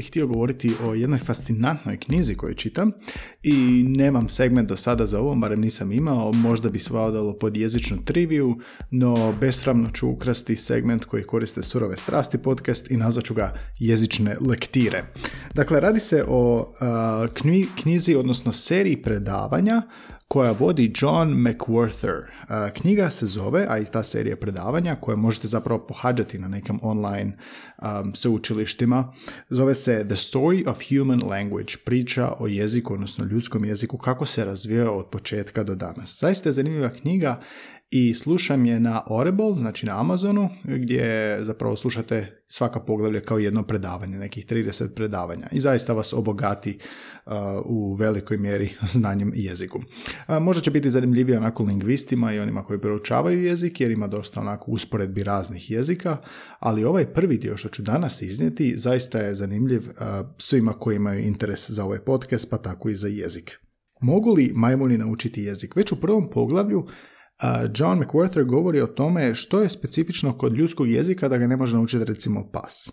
bih htio govoriti o jednoj fascinantnoj knjizi koju čitam i nemam segment do sada za ovo, barem nisam imao, možda bi se odalo pod jezičnu triviju, no besramno ću ukrasti segment koji koriste Surove strasti podcast i nazvat ću ga jezične lektire. Dakle, radi se o knjizi, odnosno seriji predavanja koja vodi John McWhorter. Knjiga se zove, a i ta serija predavanja koje možete zapravo pohađati na nekim online um, sveučilištima, zove se The Story of Human Language, priča o jeziku, odnosno ljudskom jeziku, kako se razvijao od početka do danas. Zaista je zanimljiva knjiga i slušam je na Audible, znači na Amazonu, gdje zapravo slušate svaka poglavlja kao jedno predavanje, nekih 30 predavanja i zaista vas obogati uh, u velikoj mjeri znanjem jeziku. Uh, možda će biti zanimljivije onako lingvistima i onima koji proučavaju jezik jer ima dosta onako usporedbi raznih jezika, ali ovaj prvi dio što ću danas iznijeti zaista je zanimljiv uh, svima koji imaju interes za ovaj podcast, pa tako i za jezik. Mogu li majmuni naučiti jezik? Već u prvom poglavlju John McWhorter govori o tome što je specifično kod ljudskog jezika da ga ne može naučiti recimo pas.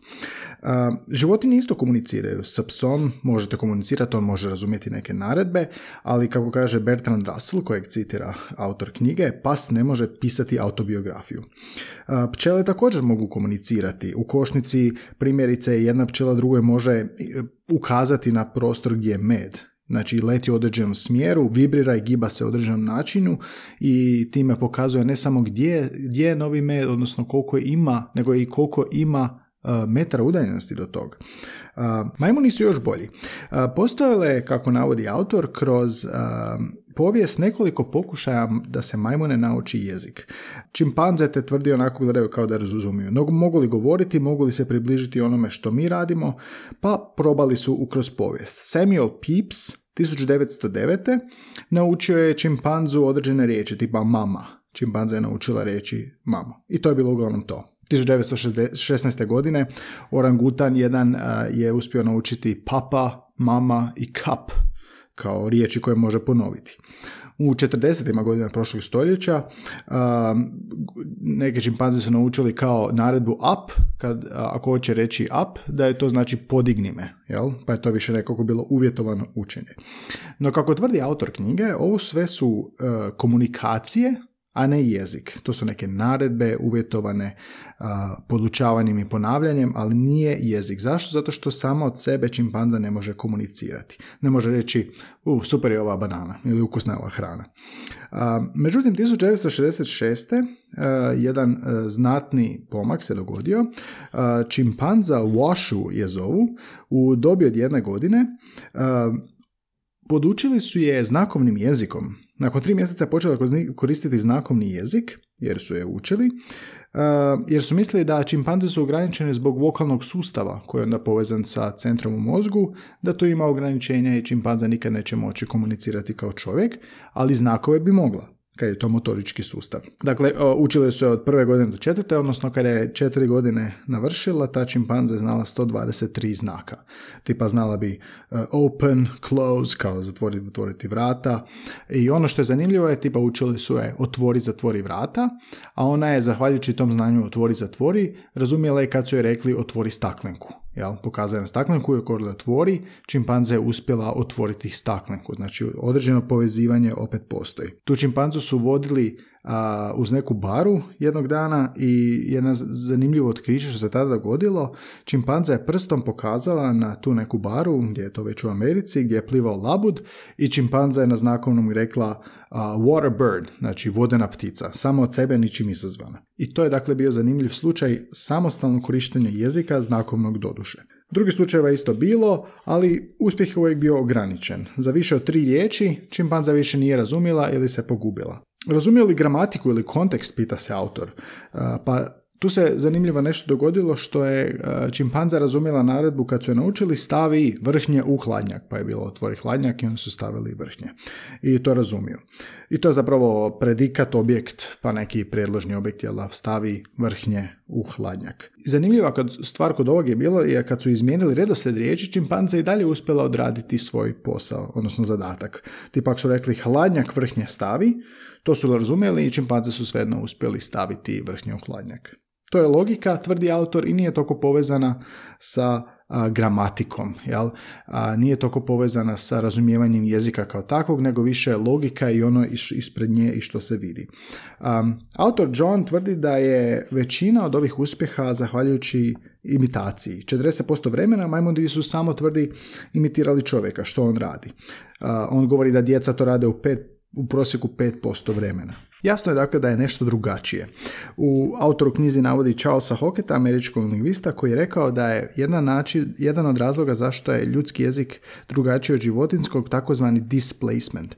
Životinje isto komuniciraju. Sa psom možete komunicirati, on može razumjeti neke naredbe, ali kako kaže Bertrand Russell, kojeg citira autor knjige, pas ne može pisati autobiografiju. Pčele također mogu komunicirati. U košnici primjerice jedna pčela drugoj može e, ukazati na prostor gdje je med Znači leti u određenom smjeru, vibrira i giba se u određenom načinu i time pokazuje ne samo gdje, gdje je novi med, odnosno koliko ima, nego i koliko ima uh, metara udaljenosti do tog. Uh, majmuni su još bolji. Uh, postojale, kako navodi autor, kroz povijest nekoliko pokušaja da se majmune nauči jezik. Čimpanze te tvrdi onako gledaju kao da razumiju. Mogu li govoriti, mogu li se približiti onome što mi radimo, pa probali su kroz povijest. Samuel Pepys 1909. naučio je čimpanzu određene riječi, tipa mama. Čimpanza je naučila reći mamo. I to je bilo uglavnom to. 1916. godine orangutan jedan je uspio naučiti papa, mama i kap kao riječi koje može ponoviti. U 40. godina prošlog stoljeća neke čimpanze su naučili kao naredbu up, kad, ako hoće reći up, da je to znači podigni me, jel? pa je to više nekako bilo uvjetovano učenje. No kako tvrdi autor knjige, ovo sve su e, komunikacije a ne jezik. To su neke naredbe uvjetovane podučavanjem i ponavljanjem, ali nije jezik. Zašto? Zato što samo od sebe čimpanza ne može komunicirati. Ne može reći, u, super je ova banana ili ukusna je ova hrana. međutim, 1966. jedan znatni pomak se dogodio. Čimpanza Washu je zovu u dobi od jedne godine podučili su je znakovnim jezikom nakon tri mjeseca je počela koristiti znakovni jezik, jer su je učili, jer su mislili da čimpanze su ograničene zbog vokalnog sustava koji je onda povezan sa centrom u mozgu, da to ima ograničenja i čimpanza nikad neće moći komunicirati kao čovjek, ali znakove bi mogla kad je to motorički sustav. Dakle, učili su je od prve godine do četvrte, odnosno kada je četiri godine navršila, ta čimpanza je znala 123 znaka. Tipa znala bi e, open, close, kao zatvoriti, zatvoriti vrata. I ono što je zanimljivo je, tipa učili su je otvori, zatvori vrata, a ona je, zahvaljujući tom znanju otvori, zatvori, razumjela je kad su je rekli otvori staklenku jel, pokazuje na staklenku i ako otvori, čimpanza je uspjela otvoriti staklenku. Znači, određeno povezivanje opet postoji. Tu čimpanzu su vodili a, uz neku baru jednog dana i jedna zanimljivo otkriće što se tada dogodilo. Čimpanza je prstom pokazala na tu neku baru, gdje je to već u Americi, gdje je plivao labud i čimpanza je na znakovnom rekla water bird, znači vodena ptica, samo od sebe ničim izazvana. I to je dakle bio zanimljiv slučaj samostalno korištenje jezika znakovnog doduše. Drugi slučajeva je isto bilo, ali uspjeh je uvijek bio ograničen. Za više od tri riječi čimpanza više nije razumjela ili se pogubila. Razumije li gramatiku ili kontekst, pita se autor. Pa Tu se zanimljivo nešto dogodilo što je e, čimpanza razumjela naredbu kad su je naučili stavi vrhnje u hladnjak, pa je bilo otvori hladnjak i oni su stavili vrhnje. I to razumiju. I to je zapravo predikat objekt, pa neki predložni objekt, je da stavi vrhnje u hladnjak. Zanimljiva stvar kod ovog je bilo je kad su izmijenili redoslijed riječi, čimpanza i dalje uspjela odraditi svoj posao, odnosno zadatak. Tipak su rekli hladnjak vrhnje stavi, to su razumjeli i čimpanze su svejedno uspjeli staviti vrhnje u hladnjak. To je logika, tvrdi autor, i nije toliko povezana sa gramatikom, jel? A, nije toliko povezana sa razumijevanjem jezika kao takvog, nego više logika i ono ispred nje i što se vidi. autor John tvrdi da je većina od ovih uspjeha zahvaljujući imitaciji. 40% vremena majmuni su samo tvrdi imitirali čovjeka, što on radi. on govori da djeca to rade u, pet, u prosjeku 5% vremena. Jasno je dakle da je nešto drugačije. U autoru knjizi navodi Charlesa Hocketa, američkog lingvista, koji je rekao da je jedan, način, jedan od razloga zašto je ljudski jezik drugačiji od životinskog takozvani displacement.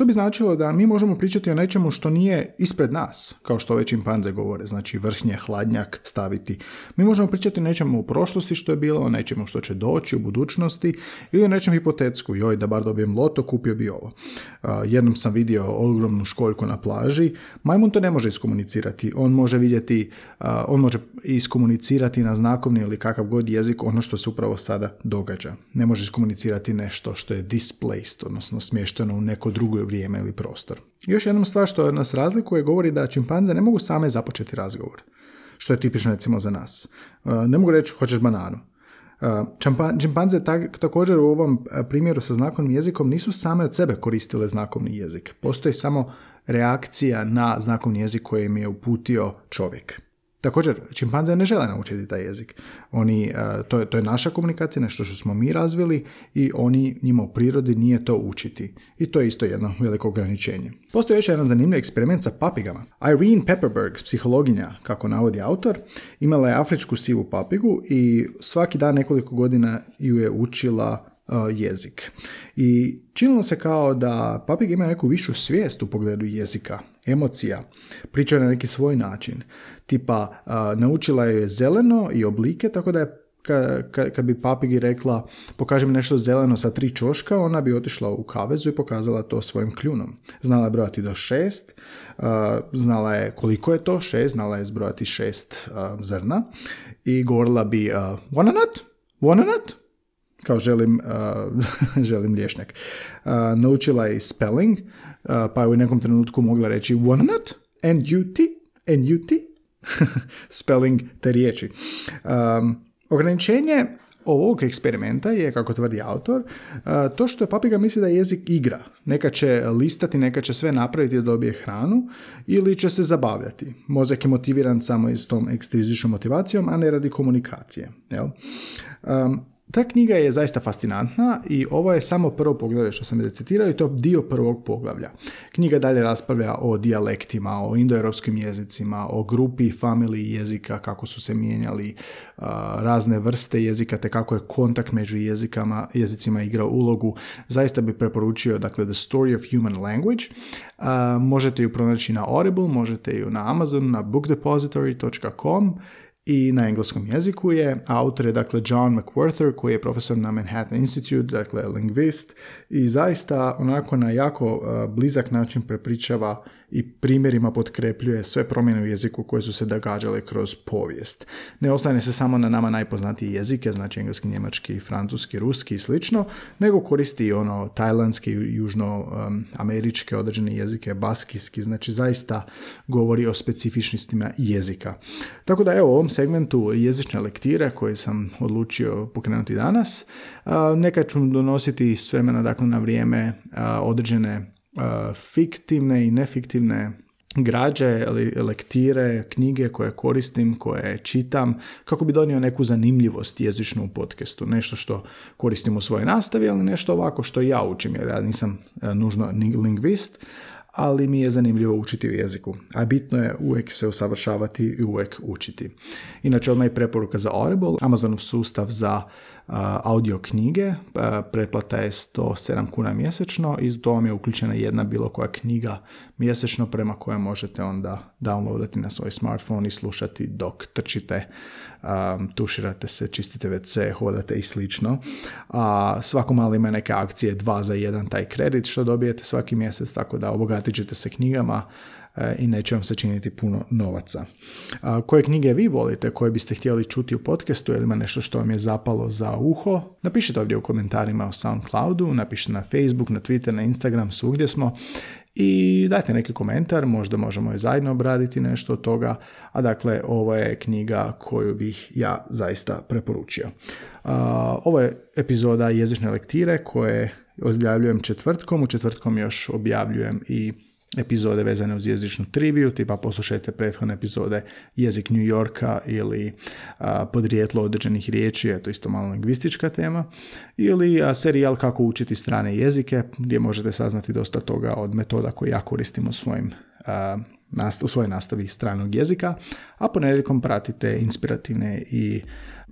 To bi značilo da mi možemo pričati o nečemu što nije ispred nas, kao što ove čimpanze govore, znači vrhnje, hladnjak staviti. Mi možemo pričati o nečemu u prošlosti što je bilo, o nečemu što će doći u budućnosti ili o nečem hipotetsku. Joj, da bar dobijem loto, kupio bi ovo. jednom sam vidio ogromnu školjku na plaži. Majmun to ne može iskomunicirati. On može vidjeti, on može iskomunicirati na znakovni ili kakav god jezik ono što se upravo sada događa. Ne može iskomunicirati nešto što je displaced, odnosno smješteno u neko drugo vrijeme ili prostor. Još jedna stvar što nas razlikuje govori da čimpanze ne mogu same započeti razgovor, što je tipično recimo za nas. E, ne mogu reći hoćeš bananu. E, čimpanze također u ovom e, primjeru sa znakovnim jezikom nisu same od sebe koristile znakovni jezik. Postoji samo reakcija na znakovni jezik koji im je uputio čovjek. Također, čimpanze ne žele naučiti taj jezik. Oni, e, to, je, to je naša komunikacija, nešto što smo mi razvili i oni njima u prirodi nije to učiti. I to je isto jedno veliko ograničenje. Postoji još jedan zanimljiv eksperiment sa papigama. Irene Pepperberg, psihologinja, kako navodi autor, imala je afričku sivu papigu i svaki dan nekoliko godina ju je učila jezik. I činilo se kao da papig ima neku višu svijest u pogledu jezika, emocija, priča na neki svoj način. Tipa, naučila je zeleno i oblike, tako da je kad bi papigi rekla pokaži mi nešto zeleno sa tri čoška, ona bi otišla u kavezu i pokazala to svojim kljunom. Znala je brojati do šest, znala je koliko je to, šest, znala je zbrojati šest zrna i govorila bi wanna nut, wanna nut, kao želim, želim lješnjak. naučila je spelling, pa je u nekom trenutku mogla reći wanna nut, and you t, and you t, spelling te riječi. Um, ograničenje ovog eksperimenta je, kako tvrdi autor, to što je papiga misli da je jezik igra. Neka će listati, neka će sve napraviti da dobije hranu ili će se zabavljati. Mozak je motiviran samo s tom ekstrizičnom motivacijom, a ne radi komunikacije. Jel? Um, ta knjiga je zaista fascinantna i ovo je samo prvo poglavlje što sam je citirao i to dio prvog poglavlja. Knjiga dalje raspravlja o dijalektima, o indoeuropskim jezicima, o grupi, familiji jezika, kako su se mijenjali razne vrste jezika, te kako je kontakt među jezikama, jezicima igrao ulogu. Zaista bi preporučio, dakle, The Story of Human Language. možete ju pronaći na Audible, možete ju na Amazon, na bookdepository.com i na engleskom jeziku je. Autor je dakle John McWhorter koji je profesor na Manhattan Institute, dakle lingvist i zaista onako na jako blizak način prepričava i primjerima potkrepljuje sve promjene u jeziku koje su se događale kroz povijest. Ne ostane se samo na nama najpoznatije jezike, znači engleski, njemački, francuski, ruski i slično, nego koristi i ono tajlandski, južnoameričke um, određene jezike, baskijski, znači zaista govori o specifičnostima jezika. Tako da evo u ovom segmentu jezične lektire koje sam odlučio pokrenuti danas, neka ću donositi s vremena dakle na vrijeme uh, određene fiktivne i nefiktivne građe, lektire, knjige koje koristim, koje čitam, kako bi donio neku zanimljivost jezičnu u podcastu. Nešto što koristim u svojoj nastavi, ali nešto ovako što ja učim, jer ja nisam nužno lingvist, ali mi je zanimljivo učiti u jeziku. A bitno je uvijek se usavršavati i uvijek učiti. Inače, odmah i preporuka za Audible, Amazonov sustav za audio knjige, pretplata je 107 kuna mjesečno i to vam je uključena jedna bilo koja knjiga mjesečno prema kojoj možete onda downloadati na svoj smartphone i slušati dok trčite, tuširate se, čistite WC, hodate i slično. A svako malo ima neke akcije, dva za jedan taj kredit što dobijete svaki mjesec, tako da obogatit ćete se knjigama, E, i neće vam se činiti puno novaca. Koje knjige vi volite, koje biste htjeli čuti u podcastu ili ima nešto što vam je zapalo za uho, napišite ovdje u komentarima o Soundcloudu, napišite na Facebook, na Twitter, na Instagram, svugdje smo i dajte neki komentar, možda možemo i zajedno obraditi nešto od toga, a dakle ovo je knjiga koju bih ja zaista preporučio. ovo je epizoda jezične lektire koje objavljujem četvrtkom, u četvrtkom još objavljujem i epizode vezane uz jezičnu triviju, tipa poslušajte prethodne epizode jezik New Yorka ili a, podrijetlo određenih riječi, to isto malo lingvistička tema, ili a, serijal kako učiti strane jezike, gdje možete saznati dosta toga od metoda koje ja koristim u svojim u svojoj nastavi stranog jezika, a ponedjeljkom pratite inspirativne i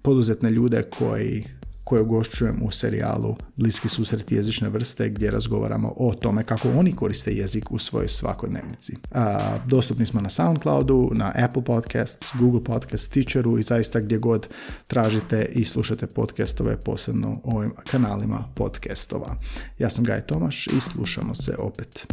poduzetne ljude koji koje ugošćujem u serijalu Bliski susret jezične vrste gdje razgovaramo o tome kako oni koriste jezik u svojoj svakodnevnici. A, dostupni smo na Soundcloudu, na Apple Podcasts, Google Podcasts, Teacheru i zaista gdje god tražite i slušate podcastove, posebno ovim kanalima podcastova. Ja sam Gaj Tomaš i slušamo se opet.